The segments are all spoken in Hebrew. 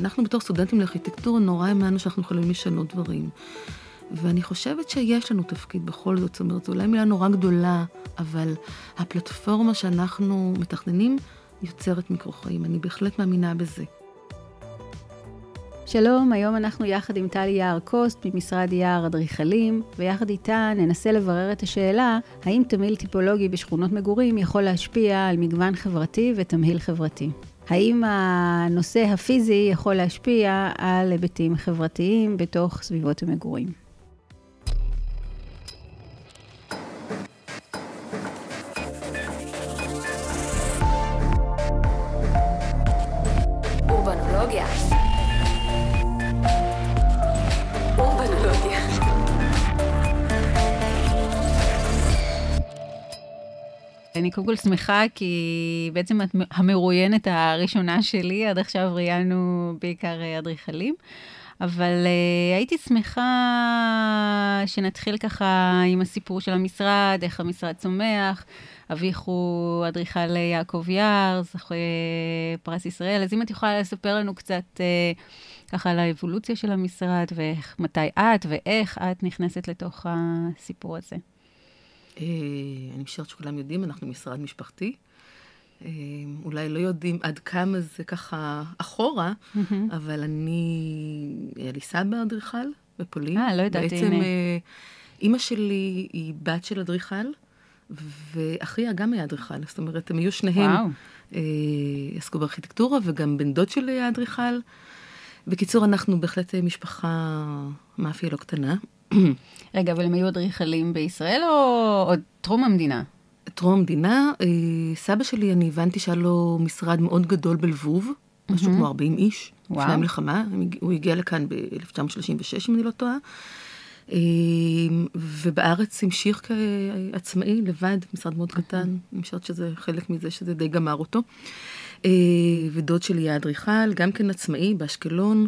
אנחנו בתור סטודנטים לארכיטקטורה נורא האמנו שאנחנו יכולים לשנות דברים. ואני חושבת שיש לנו תפקיד בכל זאת, זאת אומרת, זו אולי מילה נורא גדולה, אבל הפלטפורמה שאנחנו מתכננים יוצרת מיקרוחיים. אני בהחלט מאמינה בזה. שלום, היום אנחנו יחד עם טלי יער קוסט ממשרד יער אדריכלים, ויחד איתה ננסה לברר את השאלה האם תמהיל טיפולוגי בשכונות מגורים יכול להשפיע על מגוון חברתי ותמהיל חברתי. האם הנושא הפיזי יכול להשפיע על היבטים חברתיים בתוך סביבות המגורים. אני קודם כל שמחה, כי בעצם את המרואיינת הראשונה שלי, עד עכשיו ראיינו בעיקר אה, אדריכלים. אבל uh, הייתי שמחה שנתחיל ככה עם הסיפור של המשרד, איך המשרד צומח. אביך הוא אדריכל יעקב יער, זוכה פרס ישראל, אז אם את יכולה לספר לנו קצת uh, ככה על האבולוציה של המשרד, ומתי את ואיך את נכנסת לתוך הסיפור הזה. אה, אני משערת שכולם יודעים, אנחנו משרד משפחתי. אה, אולי לא יודעים עד כמה זה ככה אחורה, אבל אני, היה לי סבא אדריכל בפולין. אה, לא ידעתי, הנה. בעצם אה, אימא שלי היא בת של אדריכל, ואחיה גם היה אדריכל. זאת אומרת, הם היו שניהם, וואו. עסקו בארכיטקטורה, וגם בן דוד שלי היה אדריכל. בקיצור, אנחנו בהחלט משפחה מאפיה לא קטנה. רגע, אבל הם היו אדריכלים בישראל או עוד טרום המדינה? טרום המדינה, אה, סבא שלי, אני הבנתי שהיה לו משרד מאוד גדול בלבוב, משהו כמו 40 איש, לפני המלחמה, הוא הגיע לכאן ב-1936, אם אני לא טועה. אה, ובארץ המשיך כעצמאי, לבד, משרד מאוד קטן, אני חושבת שזה חלק מזה, שזה די גמר אותו. אה, ודוד שלי היה אדריכל, גם כן עצמאי באשקלון.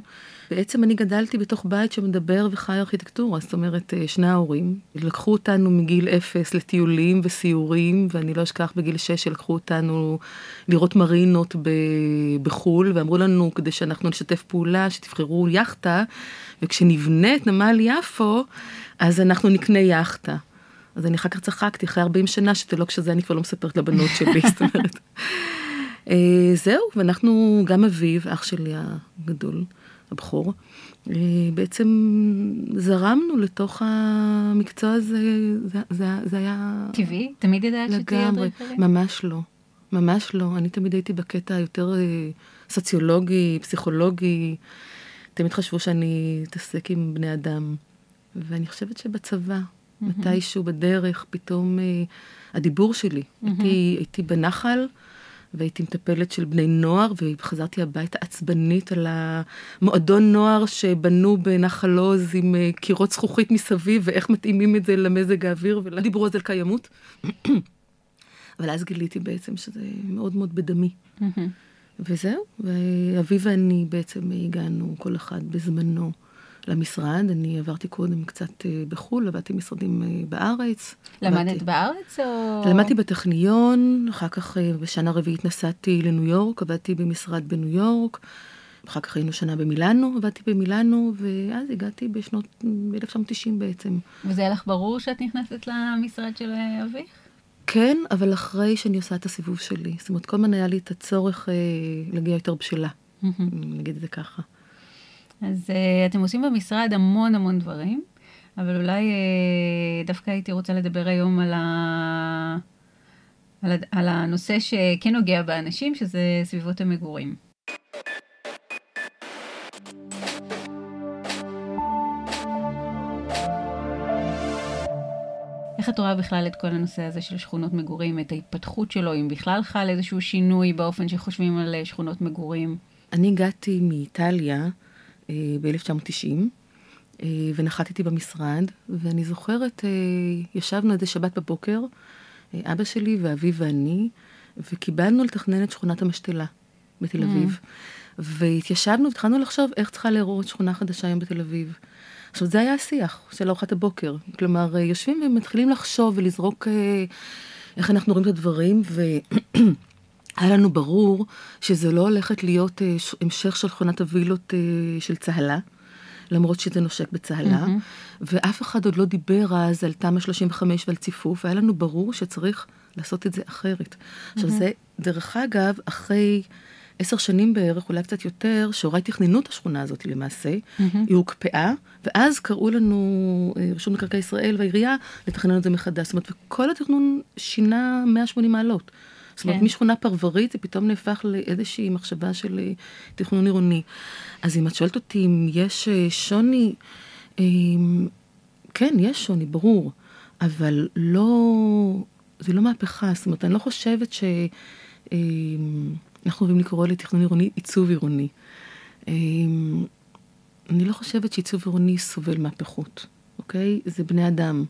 בעצם אני גדלתי בתוך בית שמדבר וחי ארכיטקטורה, זאת אומרת, אה, שני ההורים לקחו אותנו מגיל אפס לטיולים וסיורים, ואני לא אשכח בגיל שש שלקחו אותנו לראות מרינות בחו"ל, ואמרו לנו, כדי שאנחנו נשתף פעולה, שתבחרו יאכטה, וכשנבנה את נמל יפו, אז אנחנו נקנה יאכטה. אז אני אחר כך צחקתי, אחרי 40 שנה, שזה לא כשזה אני כבר לא מספרת לבנות שלי, זאת אומרת. אה, זהו, ואנחנו, גם אביו, אח שלי הגדול, הבכור, אה, בעצם זרמנו לתוך המקצוע הזה, זה, זה, זה היה... טבעי? תמיד ידעת שתהיה אדריכלית? ממש לא, ממש לא. אני תמיד הייתי בקטע יותר אה, סוציולוגי, פסיכולוגי. תמיד חשבו שאני אתעסק עם בני אדם. ואני חושבת שבצבא, mm-hmm. מתישהו בדרך, פתאום הדיבור שלי, mm-hmm. הייתי, הייתי בנחל. והייתי מטפלת של בני נוער, וחזרתי הביתה עצבנית על המועדון נוער שבנו בנחל עוז עם אה, קירות זכוכית מסביב, ואיך מתאימים את זה למזג האוויר, ולא דיברו אז על קיימות. אבל אז גיליתי בעצם שזה מאוד מאוד בדמי. וזהו, ואבי ואני בעצם הגענו כל אחד בזמנו. למשרד. אני עברתי קודם קצת אה, בחו"ל, עבדתי במשרדים אה, בארץ. למדת עבדתי... בארץ או... למדתי בטכניון, אחר כך אה, בשנה רביעית נסעתי לניו יורק, עבדתי במשרד בניו יורק. אחר כך היינו שנה במילאנו, עבדתי במילאנו, ואז הגעתי בשנות, ב-1990 בעצם. וזה היה לך ברור שאת נכנסת למשרד של אביך? כן, אבל אחרי שאני עושה את הסיבוב שלי. זאת אומרת, כל הזמן היה לי את הצורך אה, להגיע יותר בשלה, נגיד את זה ככה. אז uh, אתם עושים במשרד המון המון דברים, אבל אולי uh, דווקא הייתי רוצה לדבר היום על, ה... על, ה... על הנושא שכן נוגע באנשים, שזה סביבות המגורים. איך את רואה בכלל את כל הנושא הזה של שכונות מגורים, את ההתפתחות שלו, אם בכלל חל איזשהו שינוי באופן שחושבים על אה, שכונות מגורים? אני הגעתי מאיטליה ב-1990, אה, ונחתתי במשרד, ואני זוכרת, אה, ישבנו איזה שבת בבוקר, אבא שלי ואבי ואני, וקיבלנו לתכנן את שכונת המשתלה בתל mm. אביב. Mm. והתיישבנו והתחלנו לחשוב איך צריכה להיראות שכונה חדשה היום בתל אביב. עכשיו, זה היה השיח של ארוחת הבוקר. כלומר, יושבים ומתחילים לחשוב ולזרוק איך אנחנו רואים את הדברים, היה לנו ברור שזה לא הולכת להיות אה, המשך של שכונת הווילות אה, של צהלה. למרות שזה נושק בצהלה, mm-hmm. ואף אחד עוד לא דיבר אז על תמ"א 35 ועל ציפוף, והיה לנו ברור שצריך לעשות את זה אחרת. Mm-hmm. עכשיו זה, דרך אגב, אחרי עשר שנים בערך, אולי קצת יותר, שהוריי תכננו את השכונה הזאת למעשה, mm-hmm. היא הוקפאה, ואז קראו לנו, אה, רשות מקרקעי ישראל והעירייה, לתכנן את זה מחדש. זאת אומרת, וכל התכנון שינה 180 מעלות. זאת אומרת, כן. משכונה פרברית זה פתאום נהפך לאיזושהי מחשבה של אה, תכנון עירוני. אז אם את שואלת אותי אם יש אה, שוני, כן, יש שוני, ברור, אבל לא, זה לא מהפכה. זאת אומרת, אני לא חושבת ש... אנחנו אוהבים לקרוא לתכנון עירוני עיצוב עירוני. אמ, אני לא חושבת שעיצוב עירוני סובל מהפכות, אוקיי? זה בני אדם.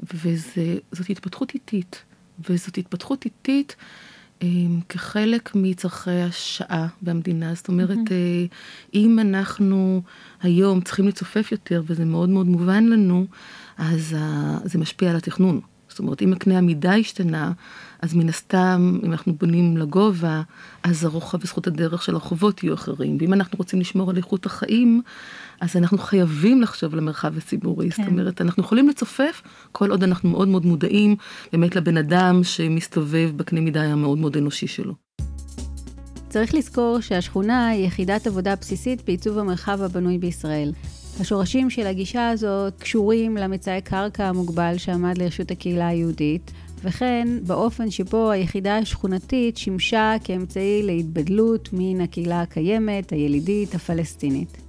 וזאת התפתחות איטית. וזאת התפתחות איטית אמ, כחלק מצורכי השעה במדינה. זאת אומרת, mm-hmm. אם אנחנו היום צריכים לצופף יותר, וזה מאוד מאוד מובן לנו, אז זה משפיע על התכנון. זאת אומרת, אם הקנה המידה השתנה, אז מן הסתם, אם אנחנו בונים לגובה, אז הרוחב וזכות הדרך של הרחובות יהיו אחרים. ואם אנחנו רוצים לשמור על איכות החיים, אז אנחנו חייבים לחשוב על המרחב הציבורי. כן. זאת אומרת, אנחנו יכולים לצופף כל עוד אנחנו מאוד מאוד מודעים באמת לבן אדם שמסתובב בקנה מידה המאוד מאוד אנושי שלו. צריך לזכור שהשכונה היא יחידת עבודה בסיסית בעיצוב המרחב הבנוי בישראל. השורשים של הגישה הזאת קשורים למצאי קרקע המוגבל שעמד לרשות הקהילה היהודית, וכן באופן שבו היחידה השכונתית שימשה כאמצעי להתבדלות מן הקהילה הקיימת, הילידית, הפלסטינית.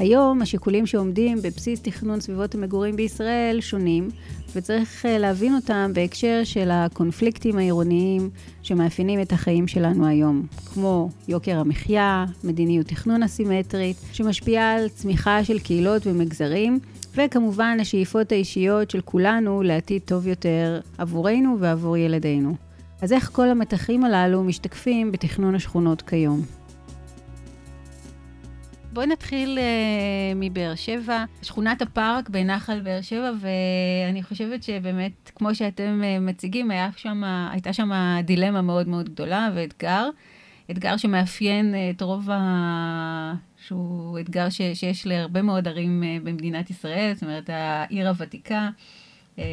היום השיקולים שעומדים בבסיס תכנון סביבות המגורים בישראל שונים, וצריך אה, להבין אותם בהקשר של הקונפליקטים העירוניים שמאפיינים את החיים שלנו היום, כמו יוקר המחיה, מדיניות תכנון אסימטרית, שמשפיעה על צמיחה של קהילות ומגזרים, וכמובן השאיפות האישיות של כולנו לעתיד טוב יותר עבורנו ועבור ילדינו. אז איך כל המתחים הללו משתקפים בתכנון השכונות כיום? בואי נתחיל uh, מבאר שבע, שכונת הפארק בנחל באר שבע, ואני חושבת שבאמת, כמו שאתם uh, מציגים, היה שמה, הייתה שם דילמה מאוד מאוד גדולה ואתגר. אתגר שמאפיין uh, את רוב ה... שהוא אתגר ש... שיש להרבה מאוד ערים uh, במדינת ישראל, זאת אומרת, העיר הוותיקה. אה,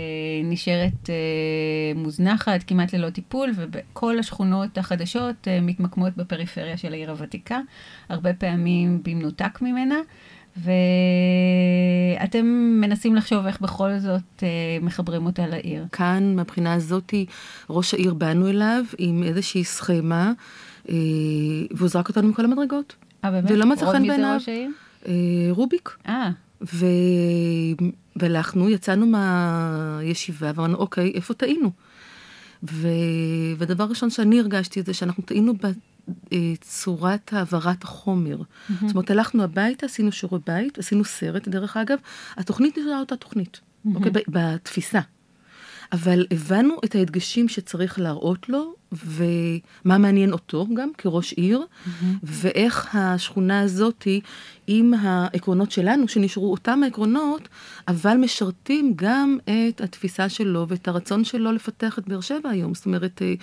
נשארת אה, מוזנחת, כמעט ללא טיפול, וכל השכונות החדשות אה, מתמקמות בפריפריה של העיר הוותיקה, הרבה פעמים במנותק ממנה. ואתם מנסים לחשוב איך בכל זאת מחברים אותה לעיר. כאן, מהבחינה הזאת, ראש העיר באנו אליו עם איזושהי סכמה, והוא זרק אותנו מכל המדרגות. אה, באמת? ולא מצא חן בעיניו. ראש העיר? רוביק. אה. ו... והלכנו, יצאנו מהישיבה ואמרנו, אוקיי, איפה טעינו? ו... ודבר ראשון שאני הרגשתי זה שאנחנו טעינו בצורת העברת החומר. Mm-hmm. זאת אומרת, הלכנו הביתה, עשינו שיעורי בית, עשינו סרט, דרך אגב, התוכנית נשארה אותה תוכנית, mm-hmm. אוקיי? בתפיסה. אבל הבנו את ההדגשים שצריך להראות לו, ומה מעניין אותו גם כראש עיר, mm-hmm. ואיך השכונה הזאת, עם העקרונות שלנו, שנשארו אותם העקרונות, אבל משרתים גם את התפיסה שלו ואת הרצון שלו לפתח את באר שבע היום. זאת אומרת, אה,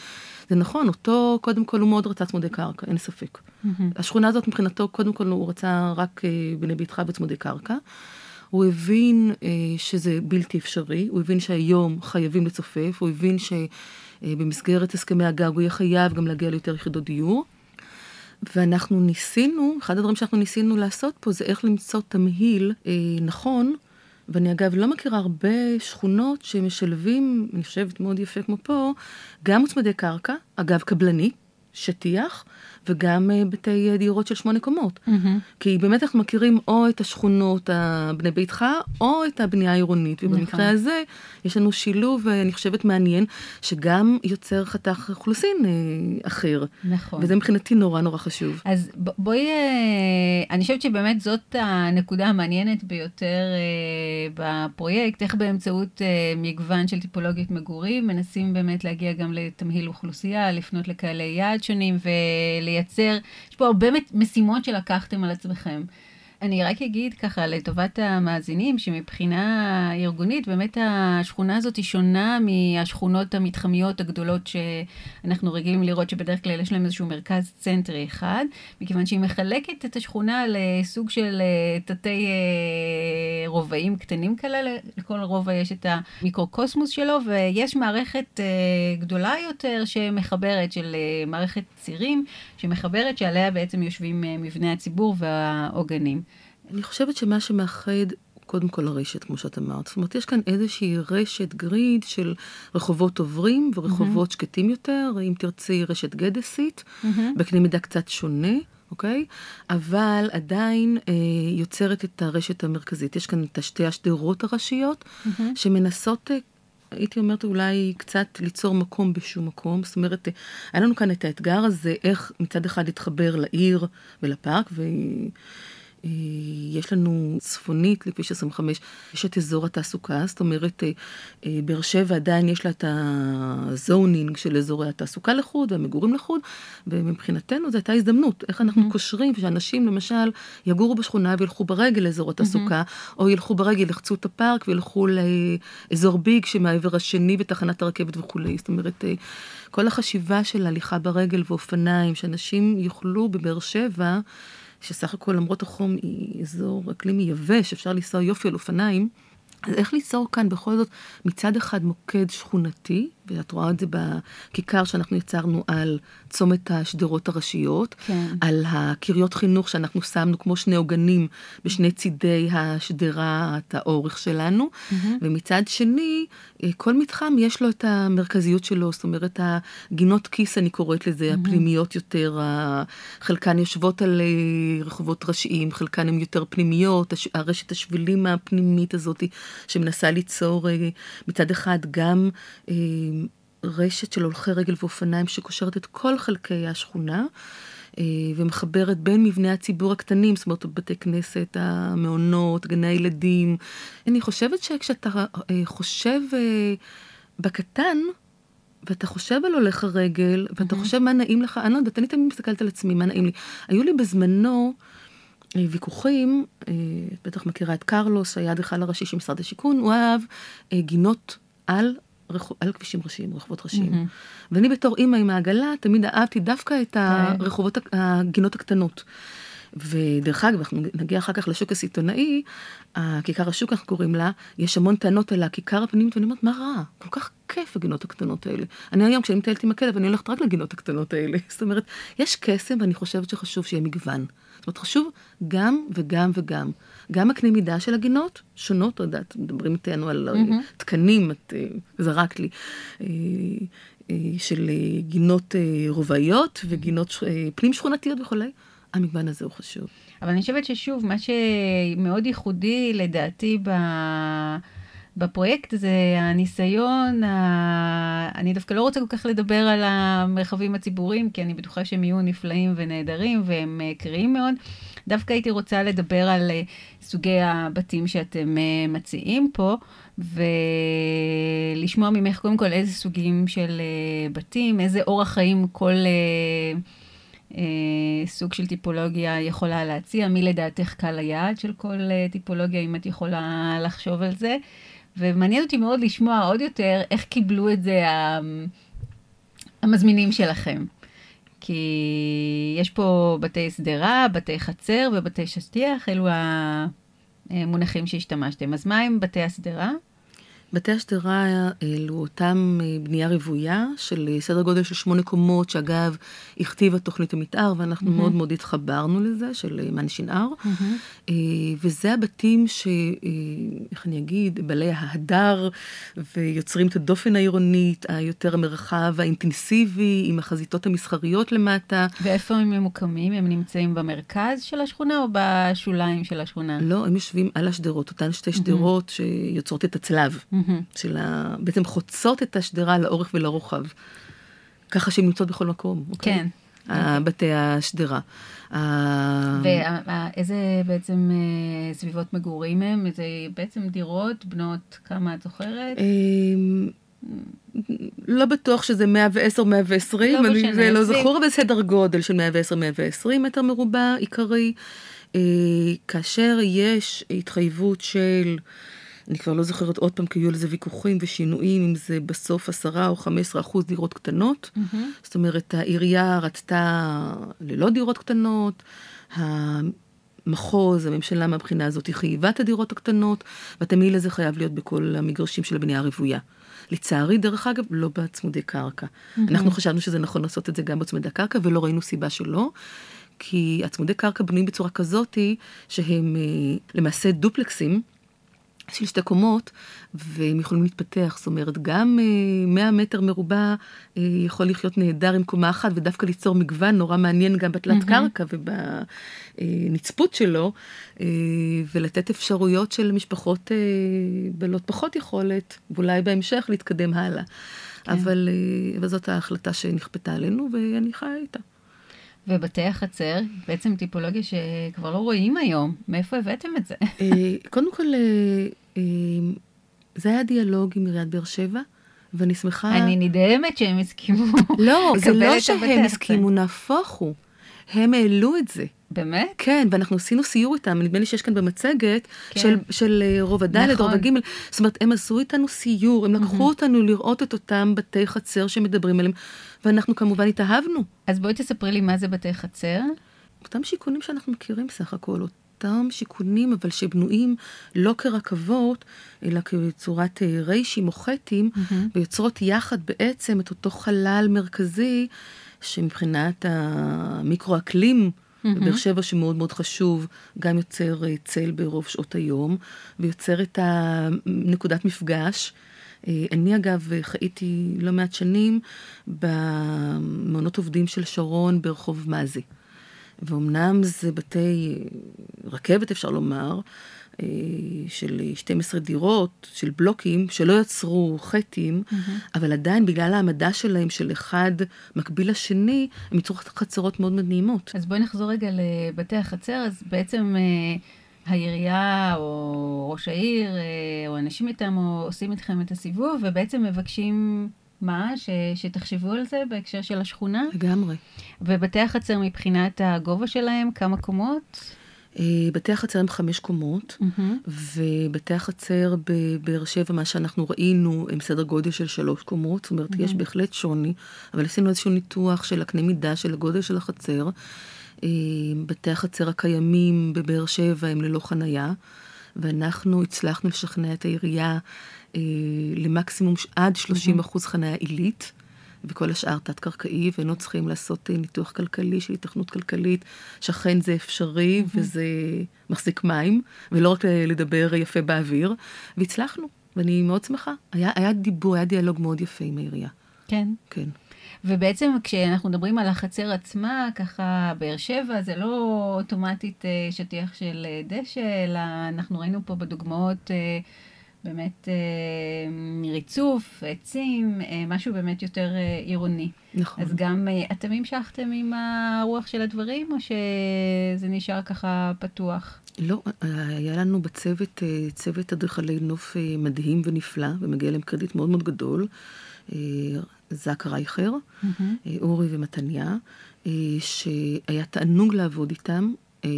זה נכון, אותו, קודם כל הוא מאוד רצה צמודי קרקע, אין ספק. Mm-hmm. השכונה הזאת מבחינתו, קודם כל הוא רצה רק אה, בני ביתך בצמודי קרקע. הוא הבין אה, שזה בלתי אפשרי, הוא הבין שהיום חייבים לצופף, הוא הבין שבמסגרת אה, הסכמי הגג הוא יהיה חייב גם להגיע ליותר יחידות דיור. ואנחנו ניסינו, אחד הדברים שאנחנו ניסינו לעשות פה זה איך למצוא תמהיל אה, נכון, ואני אגב לא מכירה הרבה שכונות שמשלבים, אני חושבת מאוד יפה כמו פה, גם מוצמדי קרקע, אגב קבלני, שטיח, וגם אה, בתי אה, דירות של שמונה קומות. Mm-hmm. כי באמת אנחנו מכירים או את השכונות הבני ביתך, או את הבנייה העירונית. ובמקרה נכון. הזה יש לנו שילוב, אה, אני חושבת, מעניין, שגם יוצר חתך אוכלוסין אחר. נכון. וזה מבחינתי נורא נורא חשוב. אז בואי, אני חושבת שבאמת זאת הנקודה המעניינת ביותר בפרויקט, איך באמצעות מגוון של טיפולוגיות מגורים, מנסים באמת להגיע גם לתמהיל אוכלוסייה, לפנות לקהלי יעד שונים, ול... לייצר, יש פה הרבה משימות שלקחתם על עצמכם. אני רק אגיד ככה לטובת המאזינים, שמבחינה ארגונית, באמת השכונה הזאת היא שונה מהשכונות המתחמיות הגדולות שאנחנו רגילים לראות, שבדרך כלל יש להם איזשהו מרכז צנטרי אחד, מכיוון שהיא מחלקת את השכונה לסוג של אה, תתי אה, רובעים קטנים כאלה, לכל רובע יש את המיקרוקוסמוס שלו, ויש מערכת אה, גדולה יותר שמחברת, של מערכת צירים, שמחברת, שעליה בעצם יושבים מבני הציבור והעוגנים. אני חושבת שמה שמאחד קודם כל הרשת, כמו שאת אמרת. זאת אומרת, יש כאן איזושהי רשת גריד של רחובות עוברים ורחובות mm-hmm. שקטים יותר, אם תרצי רשת גדסית, mm-hmm. בקנה מידה קצת שונה. אוקיי? אבל עדיין אה, יוצרת את הרשת המרכזית. יש כאן את שתי השדרות הראשיות, mm-hmm. שמנסות, אה, הייתי אומרת אולי קצת ליצור מקום בשום מקום. זאת אומרת, אה, היה לנו כאן את האתגר הזה, איך מצד אחד להתחבר לעיר ולפארק, יש לנו צפונית לכביש 25, יש את אזור התעסוקה, זאת אומרת, אה, אה, באר שבע עדיין יש לה את הזונינג של אזורי התעסוקה לחוד והמגורים לחוד, ומבחינתנו זו הייתה הזדמנות, איך אנחנו mm-hmm. קושרים שאנשים למשל יגורו בשכונה וילכו ברגל לאזור התעסוקה, mm-hmm. או ילכו ברגל, יחצו את הפארק וילכו לאזור ביג שמהעבר השני ותחנת הרכבת וכולי. זאת אומרת, כל החשיבה של הליכה ברגל ואופניים, שאנשים יוכלו בבאר שבע, שסך הכל למרות החום היא אזור אקלימי יבש, אפשר לנסוע יופי על אופניים. אז איך ליצור כאן בכל זאת מצד אחד מוקד שכונתי, ואת רואה את זה בכיכר שאנחנו יצרנו על צומת השדרות הראשיות, כן. על הקריות חינוך שאנחנו שמנו כמו שני עוגנים בשני צידי השדרה, את האורך שלנו, mm-hmm. ומצד שני, אה, כל מתחם יש לו את המרכזיות שלו, זאת אומרת, הגינות כיס, אני קוראת לזה, mm-hmm. הפנימיות יותר, חלקן יושבות על אה, רחובות ראשיים, חלקן הן יותר פנימיות, הרשת השבילים הפנימית הזאת, שמנסה ליצור אה, מצד אחד גם רשת של הולכי רגל ואופניים שקושרת את כל חלקי השכונה. אה, ומחברת בין מבני הציבור הקטנים, זאת אומרת, בתי כנסת, המעונות, גני הילדים. אני חושבת שכשאתה אה, חושב אה, בקטן, ואתה חושב על הולך הרגל, ואתה mm-hmm. חושב מה נעים לך, אני לא יודעת, אני תמיד מסתכלת על עצמי, מה נעים לי. היו לי בזמנו ויכוחים, בטח מכירה את קרלוס, היה האדריכל הראשי של משרד השיכון, הוא אהב גינות על על כבישים ראשיים, רחובות ראשיים. Mm-hmm. ואני בתור אימא עם העגלה, תמיד אהבתי דווקא את הרחובות, הגינות הקטנות. ודרך אגב, אנחנו נגיע אחר כך לשוק הסיטונאי, כיכר השוק אנחנו קוראים לה, יש המון טענות על הכיכר הפנימית, ואני אומרת, מה רע? כל כך כיף הגינות הקטנות האלה. אני היום, כשאני מטיילת עם הכלב, אני הולכת רק לגינות הקטנות האלה. זאת אומרת, יש קסם, ואני חושבת שחשוב שיהיה מגוון. זאת אומרת, חשוב גם וגם וגם. גם הקנה מידה של הגינות שונות, לא יודעת, מדברים איתנו על mm-hmm. תקנים, את אה, זרקת לי, אה, של גינות רובעיות וגינות פנים שכונתיות וכולי. המגוון הזה הוא חשוב. אבל אני חושבת ששוב, מה שמאוד ייחודי לדעתי ב... בפרויקט זה הניסיון, ה... אני דווקא לא רוצה כל כך לדבר על המרחבים הציבוריים, כי אני בטוחה שהם יהיו נפלאים ונהדרים והם קריאים מאוד. דווקא הייתי רוצה לדבר על אה, סוגי הבתים שאתם אה, מציעים פה, ולשמוע ממך קודם כל איזה סוגים של אה, בתים, איזה אורח חיים כל... סוג של טיפולוגיה יכולה להציע, מי לדעתך קל היעד של כל טיפולוגיה, אם את יכולה לחשוב על זה. ומעניין אותי מאוד לשמוע עוד יותר איך קיבלו את זה המזמינים שלכם. כי יש פה בתי שדרה, בתי חצר ובתי שטיח, אלו המונחים שהשתמשתם. אז מה עם בתי השדרה? בתי השדרה אלו אותם אה, בנייה רוויה של אה, סדר גודל של שמונה קומות, שאגב, הכתיבה תוכנית המתאר, ואנחנו mm-hmm. מאוד מאוד התחברנו לזה, של אה, מאני שנהר. Mm-hmm. וזה הבתים ש... איך אני אגיד? בעלי ההדר, ויוצרים את הדופן העירונית, היותר המרחב האינטנסיבי, עם החזיתות המסחריות למטה. ואיפה הם ממוקמים? הם נמצאים במרכז של השכונה או בשוליים של השכונה? לא, הם יושבים על השדרות, אותן שתי שדרות mm-hmm. שיוצרות את הצלב. Mm-hmm. Mm-hmm. של ה... בעצם חוצות את השדרה לאורך ולרוחב. ככה שהן נמצאות בכל מקום. אוקיי? כן. בתי השדרה. ואיזה בעצם אה, סביבות מגורים הם? זה בעצם דירות בנות, כמה את זוכרת? אמ, לא בטוח שזה 110, 120, לא אני, זה לא זכור, אבל סדר גודל של 110, 120 מטר מרובע עיקרי. אה, כאשר יש התחייבות של, אני כבר לא זוכרת עוד פעם, כי היו לזה ויכוחים ושינויים, אם זה בסוף 10 או 15 אחוז דירות קטנות. Mm-hmm. זאת אומרת, העירייה רצתה ללא דירות קטנות, המחוז, הממשלה מהבחינה הזאת, היא חייבה את הדירות הקטנות, והתמהיל הזה חייב להיות בכל המגרשים של הבנייה הרוויה. לצערי, דרך אגב, לא בצמודי קרקע. Mm-hmm. אנחנו חשבנו שזה נכון לעשות את זה גם בצמודי קרקע, ולא ראינו סיבה שלא. כי הצמודי קרקע בנויים בצורה כזאתי, שהם אה, למעשה דופלקסים, של שתי קומות, והם יכולים להתפתח. זאת אומרת, גם 100 אה, מטר מרובע אה, יכול לחיות נהדר עם קומה אחת, ודווקא ליצור מגוון נורא מעניין גם בתלת mm-hmm. קרקע ובנצפות שלו, אה, ולתת אפשרויות של משפחות בעלות פחות יכולת, ואולי בהמשך להתקדם הלאה. כן. אבל, אבל זאת ההחלטה שנכפתה עלינו, ואני חיה איתה. ובתי החצר, בעצם טיפולוגיה שכבר לא רואים היום. מאיפה הבאתם את זה? קודם כל, זה היה דיאלוג עם עיריית באר שבע, ואני שמחה... אני נדהמת שהם הסכימו לא, זה לא שהם הסכימו, נהפוך הוא. הם העלו את זה. באמת? כן, ואנחנו עשינו סיור איתם, נדמה לי שיש כאן במצגת כן. של, של אה, רובע ד', נכון. רובע ג', זאת אומרת, הם עשו איתנו סיור, הם לקחו mm-hmm. אותנו לראות את אותם בתי חצר שמדברים עליהם, ואנחנו כמובן התאהבנו. אז בואי תספרי לי מה זה בתי חצר. אותם שיכונים שאנחנו מכירים סך הכל, אותם שיכונים, אבל שבנויים לא כרכבות, אלא כצורת אה, ריישים או חטים, mm-hmm. ויוצרות יחד בעצם את אותו חלל מרכזי, שמבחינת המיקרו-אקלים, mm-hmm. בבאר שבע שמאוד מאוד חשוב, גם יוצר אה, צל ברוב שעות היום, ויוצר את נקודת מפגש. אה, אני אגב חייתי לא מעט שנים במעונות עובדים של שרון ברחוב מזי. ואומנם זה בתי רכבת, אפשר לומר, אה, של 12 דירות, של בלוקים, שלא יצרו חטים, mm-hmm. אבל עדיין בגלל העמדה שלהם של אחד מקביל לשני, הם יצרו חצרות מאוד מאוד נעימות. אז בואי נחזור רגע לבתי החצר, אז בעצם... אה, העירייה או ראש העיר אה, או אנשים מטעמו עושים איתכם את הסיבוב ובעצם מבקשים מה? ש, שתחשבו על זה בהקשר של השכונה? לגמרי. ובתי החצר מבחינת הגובה שלהם, כמה קומות? אה, בתי החצר הם חמש קומות, mm-hmm. ובתי החצר בבאר שבע, מה שאנחנו ראינו, הם סדר גודל של שלוש קומות, זאת אומרת, mm-hmm. יש בהחלט שוני, אבל עשינו איזשהו ניתוח של הקנה מידה של הגודל של החצר. אה, בתי החצר הקיימים בבאר שבע הם ללא חנייה, ואנחנו הצלחנו לשכנע את העירייה אה, למקסימום עד 30 אחוז חניה עילית. וכל השאר תת-קרקעי, והיינו צריכים לעשות אה, ניתוח כלכלי של התכנות כלכלית, שאכן זה אפשרי mm-hmm. וזה מחזיק מים, ולא רק לדבר יפה באוויר, והצלחנו, ואני מאוד שמחה. היה, היה דיבור, היה דיאלוג מאוד יפה עם העירייה. כן. כן. ובעצם כשאנחנו מדברים על החצר עצמה, ככה באר שבע זה לא אוטומטית אה, שטיח של דשא, אלא אנחנו ראינו פה בדוגמאות באמת אה, ריצוף, עצים, אה, משהו באמת יותר אה, עירוני. נכון. אז גם אתם המשכתם עם הרוח של הדברים, או שזה נשאר ככה פתוח? לא, היה לנו בצוות, צוות אדריכלי נוף מדהים ונפלא, ומגיע להם קרדיט מאוד מאוד גדול. זק רייכר, mm-hmm. אורי ומתניה, שהיה תענוג לעבוד איתם. אה,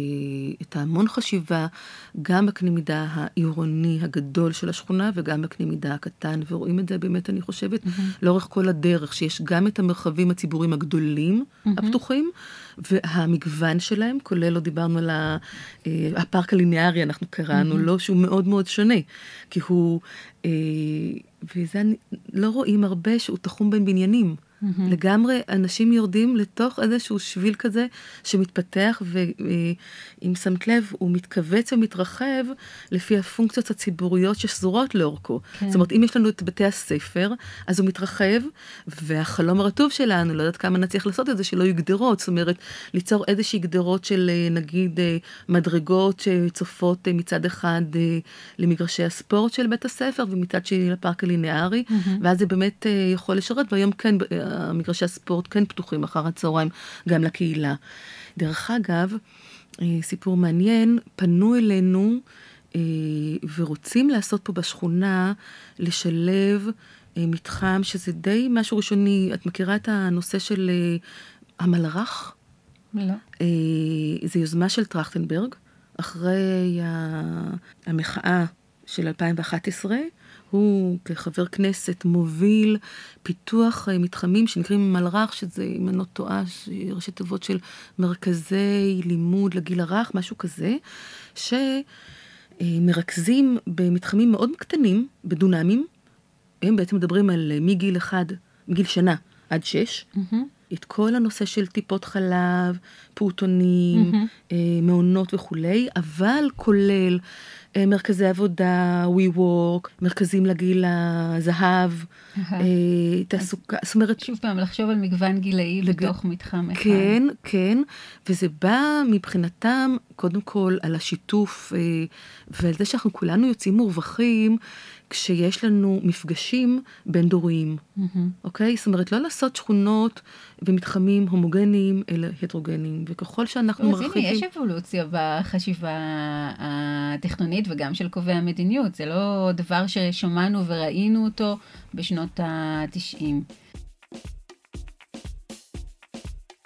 את ההמון חשיבה, גם בקנה מידה העירוני הגדול של השכונה וגם בקנה מידה הקטן, ורואים את זה באמת, אני חושבת, mm-hmm. לאורך כל הדרך, שיש גם את המרחבים הציבוריים הגדולים, mm-hmm. הפתוחים, והמגוון שלהם, כולל, לא דיברנו על אה, הפארק הליניארי, אנחנו קראנו mm-hmm. לו, שהוא מאוד מאוד שונה, כי הוא, אה, וזה לא רואים הרבה, שהוא תחום בין בניינים. Mm-hmm. לגמרי, אנשים יורדים לתוך איזשהו שביל כזה שמתפתח, ואם שמת לב, הוא מתכווץ ומתרחב לפי הפונקציות הציבוריות ששזורות לאורכו. כן. זאת אומרת, אם יש לנו את בתי הספר, אז הוא מתרחב, והחלום הרטוב שלנו, לא יודעת כמה נצליח לעשות את זה, שלא יהיו גדרות. זאת אומרת, ליצור איזושהי גדרות של אה, נגיד אה, מדרגות שצופות אה, מצד אחד למגרשי הספורט של בית הספר, ומצד שני לפארק הלינארי, mm-hmm. ואז זה באמת יכול לשרת, והיום כן, מגרשי הספורט כן פתוחים אחר הצהריים גם לקהילה. דרך אגב, אה, סיפור מעניין, פנו אלינו אה, ורוצים לעשות פה בשכונה, לשלב מתחם שזה די משהו ראשוני. את מכירה את הנושא של המלרח? לא. זו יוזמה של טרכטנברג, אחרי המחאה של 2011. הוא כחבר כנסת מוביל פיתוח אה, מתחמים שנקראים מלר"ח, שזה, אם אני לא טועה, ראשי תיבות של מרכזי לימוד לגיל הרך, משהו כזה, שמרכזים במתחמים מאוד קטנים, בדונמים. הם בעצם מדברים על אה, מגיל אחד, מגיל שנה עד שש. Mm-hmm. את כל הנושא של טיפות חלב, פעוטונים, mm-hmm. מעונות וכולי, אבל כולל אה, מרכזי עבודה, WeWork, מרכזים לגיל הזהב, אה, תעסוקה, זאת אומרת... שוב פעם, לחשוב על מגוון גילאי לג... בתוך מתחם אחד. כן, כן, וזה בא מבחינתם, קודם כל, על השיתוף ועל זה שאנחנו כולנו יוצאים מורווחים. כשיש לנו מפגשים בין דוריים, mm-hmm. אוקיי? זאת אומרת, לא לעשות שכונות ומתחמים הומוגניים, אלא הטרוגניים. וככל שאנחנו מרחיבים... אז הנה, יש אבולוציה בחשיבה התכנונית וגם של קובעי המדיניות. זה לא דבר ששמענו וראינו אותו בשנות ה-90.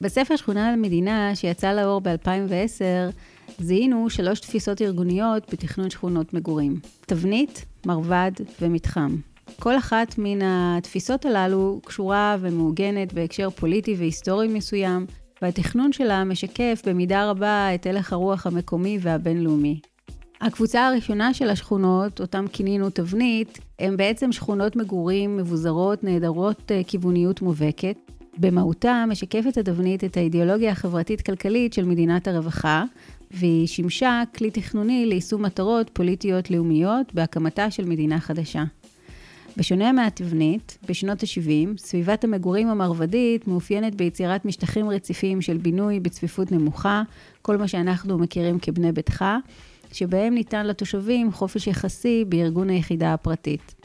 בספר שכונה למדינה, שיצא לאור ב-2010, זיהינו שלוש תפיסות ארגוניות בתכנון שכונות מגורים. תבנית, מרבד ומתחם. כל אחת מן התפיסות הללו קשורה ומעוגנת בהקשר פוליטי והיסטורי מסוים, והתכנון שלה משקף במידה רבה את הלך הרוח המקומי והבינלאומי. הקבוצה הראשונה של השכונות, אותם כינינו תבנית, הן בעצם שכונות מגורים מבוזרות, נעדרות אה, כיווניות מובהקת. במהותה משקפת התבנית את האידיאולוגיה החברתית-כלכלית של מדינת הרווחה, והיא שימשה כלי תכנוני ליישום מטרות פוליטיות לאומיות בהקמתה של מדינה חדשה. בשונה מהתבנית, בשנות ה-70, סביבת המגורים המרבדית מאופיינת ביצירת משטחים רציפים של בינוי בצפיפות נמוכה, כל מה שאנחנו מכירים כבני ביתך, שבהם ניתן לתושבים חופש יחסי בארגון היחידה הפרטית.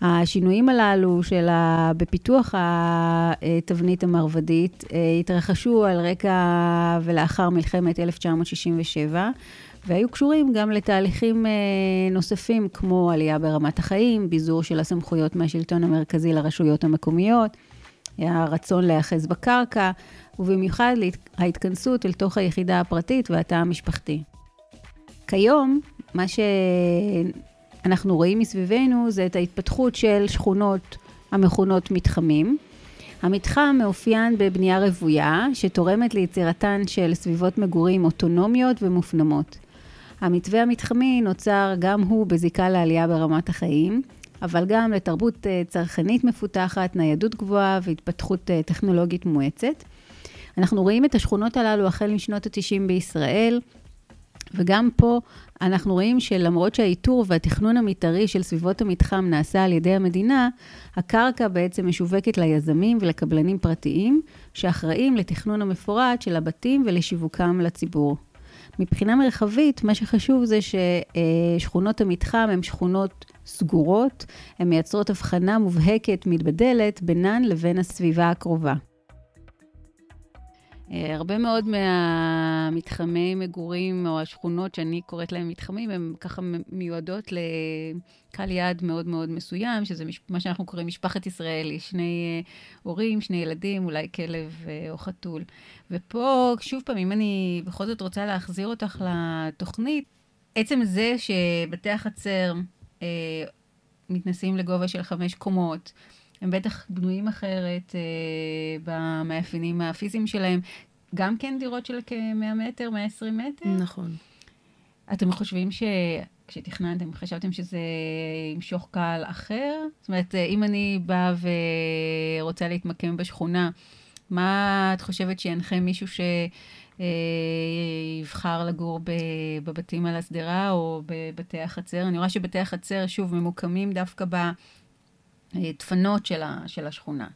השינויים הללו של ה... בפיתוח התבנית המרבדית אה, התרחשו על רקע ולאחר מלחמת 1967, והיו קשורים גם לתהליכים אה, נוספים כמו עלייה ברמת החיים, ביזור של הסמכויות מהשלטון המרכזי לרשויות המקומיות, הרצון להיאחז בקרקע, ובמיוחד ההתכנסות אל תוך היחידה הפרטית והתא המשפחתי. כיום, מה ש... אנחנו רואים מסביבנו זה את ההתפתחות של שכונות המכונות מתחמים. המתחם מאופיין בבנייה רוויה, שתורמת ליצירתן של סביבות מגורים אוטונומיות ומופנמות. המתווה המתחמי נוצר גם הוא בזיקה לעלייה ברמת החיים, אבל גם לתרבות אה, צרכנית מפותחת, ניידות גבוהה והתפתחות אה, טכנולוגית מואצת. אנחנו רואים את השכונות הללו החל משנות ה-90 בישראל, וגם פה אנחנו רואים שלמרות שהאיתור והתכנון המתארי של סביבות המתחם נעשה על ידי המדינה, הקרקע בעצם משווקת ליזמים ולקבלנים פרטיים, שאחראים לתכנון המפורט של הבתים ולשיווקם לציבור. מבחינה מרחבית, מה שחשוב זה ששכונות המתחם הן שכונות סגורות, הן מייצרות הבחנה מובהקת מתבדלת בינן לבין הסביבה הקרובה. אה, הרבה מאוד מהמתחמי מגורים, או השכונות שאני קוראת להם מתחמים, הם ככה מיועדות לקהל יעד מאוד מאוד מסוים, שזה מש, מה שאנחנו קוראים משפחת ישראלי, שני אה, הורים, שני ילדים, אולי כלב אה, או חתול. ופה, שוב פעם, אם אני בכל זאת רוצה להחזיר אותך לתוכנית, עצם זה שבתי החצר אה, מתנסים לגובה של חמש קומות, הם בטח בנויים אחרת אה, במאפיינים הפיזיים שלהם. גם כן דירות של כ-100 מטר, 120 מטר? נכון. אתם חושבים שכשתכננתם, חשבתם שזה ימשוך קהל אחר? זאת אומרת, אם אני באה ורוצה להתמקם בשכונה, מה את חושבת שינחה מישהו שיבחר לגור בבתים על השדרה או בבתי החצר? אני רואה שבתי החצר, שוב, ממוקמים דווקא. דפנות של, ה, של השכונה,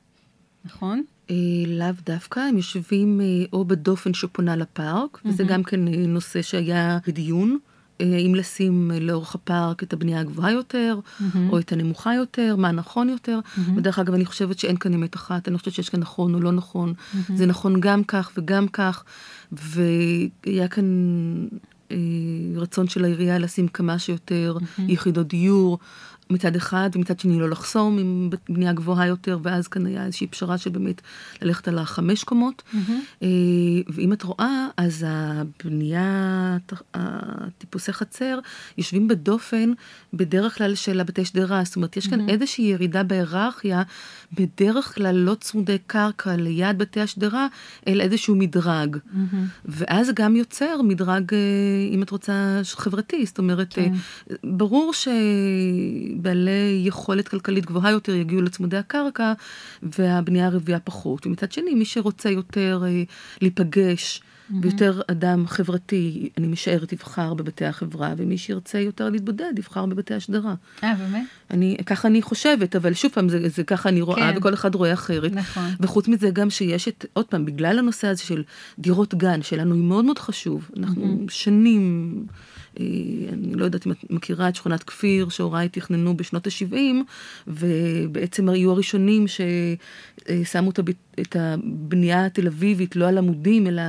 נכון? אה, לאו דווקא, הם יושבים אה, או בדופן שפונה לפארק, mm-hmm. וזה גם כן אה, נושא שהיה בדיון, אם לשים לאורך הפארק את הבנייה הגבוהה יותר, mm-hmm. או את הנמוכה יותר, מה נכון יותר. Mm-hmm. ודרך אגב, אני חושבת שאין כאן אמת אחת, אני חושבת שיש כאן נכון או לא נכון. Mm-hmm. זה נכון גם כך וגם כך, והיה כאן אה, רצון של העירייה לשים כמה שיותר mm-hmm. יחידות דיור. מצד אחד, ומצד שני לא לחסום עם בנייה גבוהה יותר, ואז כאן היה איזושהי פשרה של באמת ללכת על החמש קומות. Mm-hmm. ואם את רואה, אז הבנייה, הטיפוסי חצר, יושבים בדופן בדרך כלל של הבתי שדרה. זאת אומרת, יש כאן mm-hmm. איזושהי ירידה בהיררכיה, בדרך כלל לא צמודי קרקע ליד בתי השדרה, אלא איזשהו מדרג. Mm-hmm. ואז גם יוצר מדרג, אה, אם את רוצה, חברתי. זאת אומרת, כן. ברור ש... בעלי יכולת כלכלית גבוהה יותר יגיעו לצמודי הקרקע, והבנייה הרביעה פחות. ומצד שני, מי שרוצה יותר אה, להיפגש. ויותר אדם חברתי, אני משערת, יבחר בבתי החברה, ומי שירצה יותר להתבודד, יבחר בבתי השדרה. אה, באמת? אני, ככה אני חושבת, אבל שוב פעם, זה, זה ככה אני רואה, כן. וכל אחד רואה אחרת. נכון. וחוץ מזה גם שיש את, עוד פעם, בגלל הנושא הזה של דירות גן, שלנו היא מאוד מאוד חשוב. אנחנו. שנים... אה, אני לא יודעת אם את מכירה את שכונת כפיר, שהוריי תכננו בשנות ה-70, ובעצם היו הראשונים ששמו את הבנייה התל אביבית, לא על עמודים, אלא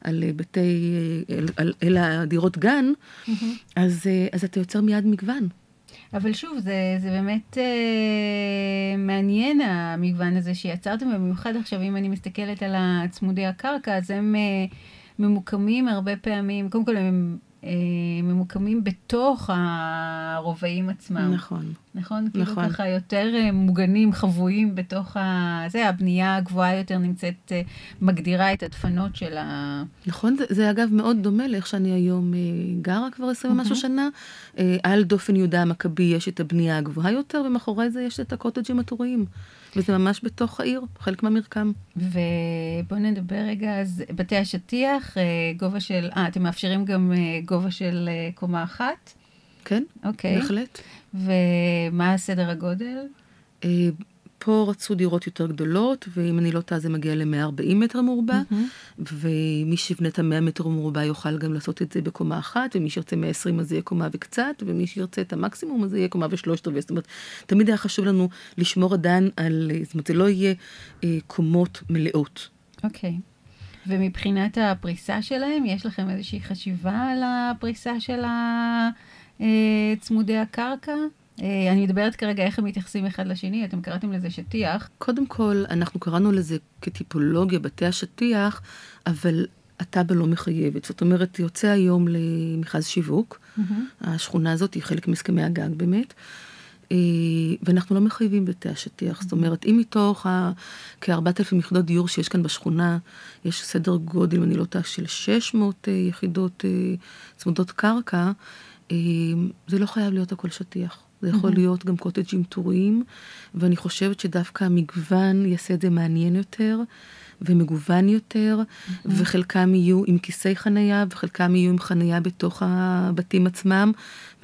על בתי, אלא הדירות גן, mm-hmm. אז, אה, אז אתה יוצר מיד מגוון. אבל שוב, זה, זה באמת אה, מעניין המגוון הזה שיצרתם, במיוחד עכשיו, אם אני מסתכלת על צמודי הקרקע, אז הם אה, ממוקמים הרבה פעמים, קודם כל הם אה, ממוקמים בתוך הרובעים עצמם. נכון. נכון? כאילו נכון. כאילו ככה יותר אה, מוגנים, חבויים בתוך ה... זה, הבנייה הגבוהה יותר נמצאת, אה, מגדירה את הדפנות של ה... נכון, זה, זה אגב מאוד דומה לאיך שאני היום גרה כבר עשרים ומשהו שנה. על דופן יהודה המכבי יש את הבנייה הגבוהה יותר, ומאחורי זה יש את הקוטג'ים הטוריים. וזה ממש בתוך העיר, חלק מהמרקם. ובואו נדבר רגע, אז בתי השטיח, אה, גובה של, אה, אתם מאפשרים גם אה, גובה של אה, קומה אחת? כן, אוקיי. בהחלט. ומה הסדר הגודל? פה רצו דירות יותר גדולות, ואם אני לא טועה זה מגיע ל-140 מטר מרובע, mm-hmm. ומי שיבנה את ה-100 מטר מרובע יוכל גם לעשות את זה בקומה אחת, ומי שירצה 120 אז זה יהיה קומה וקצת, ומי שירצה את המקסימום אז זה יהיה קומה ושלושת רבעי. זאת אומרת, תמיד היה חשוב לנו לשמור עדיין על, זאת אומרת, זה לא יהיה אה, קומות מלאות. אוקיי. Okay. ומבחינת הפריסה שלהם, יש לכם איזושהי חשיבה על הפריסה של אה, צמודי הקרקע? אה, אני מדברת כרגע איך הם מתייחסים אחד לשני, אתם קראתם לזה שטיח. קודם כל, אנחנו קראנו לזה כטיפולוגיה בתי השטיח, אבל התב"ע לא מחייבת. זאת אומרת, יוצא היום למכרז שיווק, mm-hmm. השכונה הזאת היא חלק מהסכמי הגג באמת. אה, ואנחנו לא מחייבים בתי השטיח. Mm-hmm. זאת אומרת, אם מתוך כ-4,000 יחידות דיור שיש כאן בשכונה, יש סדר גודל, אם אני לא טועה, של 600 אה, יחידות צמודות קרקע, זה לא חייב להיות הכל שטיח. זה יכול mm-hmm. להיות גם קוטג'ים טוריים, ואני חושבת שדווקא המגוון יעשה את זה מעניין יותר. ומגוון יותר, mm-hmm. וחלקם יהיו עם כיסי חנייה, וחלקם יהיו עם חנייה בתוך הבתים עצמם,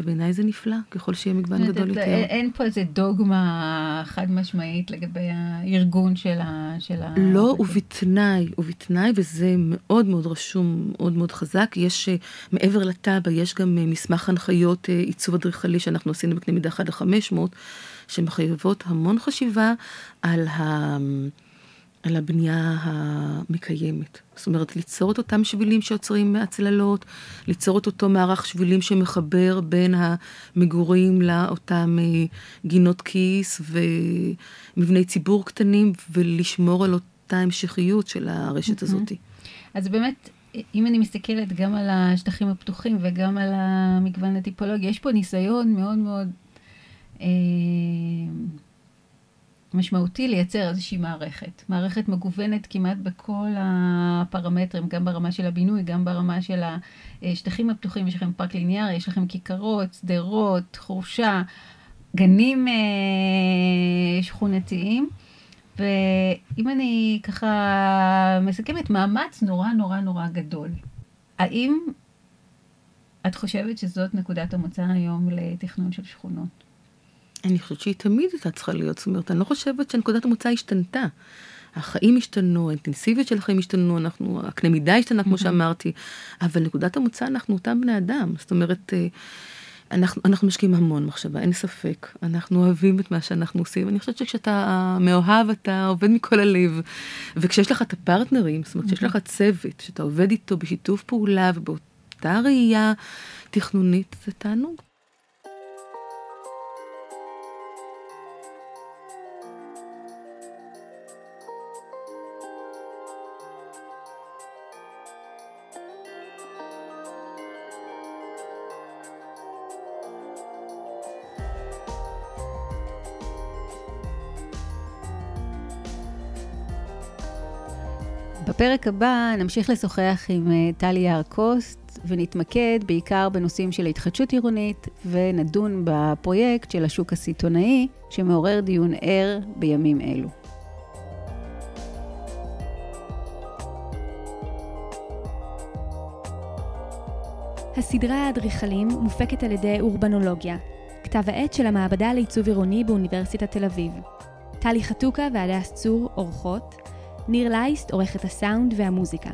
ובעיניי זה נפלא, ככל שיהיה מגוון גדול יותר. אין פה איזה דוגמה חד משמעית לגבי הארגון של ה... של לא, ובתנאי, ובתנאי, וזה מאוד מאוד רשום, מאוד מאוד חזק, יש, אה, מעבר לתב"ע, יש גם אה, מסמך הנחיות אה, עיצוב אדריכלי שאנחנו עשינו בקנה מידה 1 ל-500, שמחייבות המון חשיבה על ה... על הבנייה המקיימת. זאת אומרת, ליצור את אותם שבילים שיוצרים מהצללות, ליצור את אותו מערך שבילים שמחבר בין המגורים לאותם אה, גינות כיס ומבני ציבור קטנים, ולשמור על אותה המשכיות של הרשת הזאת. אז באמת, אם אני מסתכלת גם על השטחים הפתוחים וגם על המגוון הטיפולוגי, יש פה ניסיון מאוד מאוד... אה, משמעותי לייצר איזושהי מערכת. מערכת מגוונת כמעט בכל הפרמטרים, גם ברמה של הבינוי, גם ברמה של השטחים הפתוחים, יש לכם פארק ליניארי, יש לכם כיכרות, שדרות, חורשה, גנים אה, שכונתיים. ואם אני ככה מסכמת, מאמץ נורא נורא נורא גדול. האם את חושבת שזאת נקודת המוצא היום לתכנון של שכונות? אני חושבת שהיא תמיד הייתה צריכה להיות, זאת אומרת, אני לא חושבת שנקודת המוצא השתנתה. החיים השתנו, האינטנסיביות של החיים השתנו, אנחנו, הקנה מידה השתנה, כמו שאמרתי, אבל נקודת המוצא, אנחנו אותם בני אדם. זאת אומרת, אה, אנחנו, אנחנו משקיעים המון מחשבה, אין ספק. אנחנו אוהבים את מה שאנחנו עושים. אני חושבת שכשאתה מאוהב, אתה עובד מכל הלב. וכשיש לך את הפרטנרים, זאת אומרת, כשיש לך צוות, שאתה עובד איתו בשיתוף פעולה ובאותה ראייה תכנונית, זה תענוג. בפרק הבא נמשיך לשוחח עם אה, טלי יער-קוסט ונתמקד בעיקר בנושאים של התחדשות עירונית ונדון בפרויקט של השוק הסיטונאי שמעורר דיון ער בימים אלו. הסדרה האדריכלים מופקת על ידי אורבנולוגיה, כתב העת של המעבדה לעיצוב עירוני באוניברסיטת תל אביב. טלי חתוקה והדס צור, אורחות, ניר לייסט, עורכת הסאונד והמוזיקה.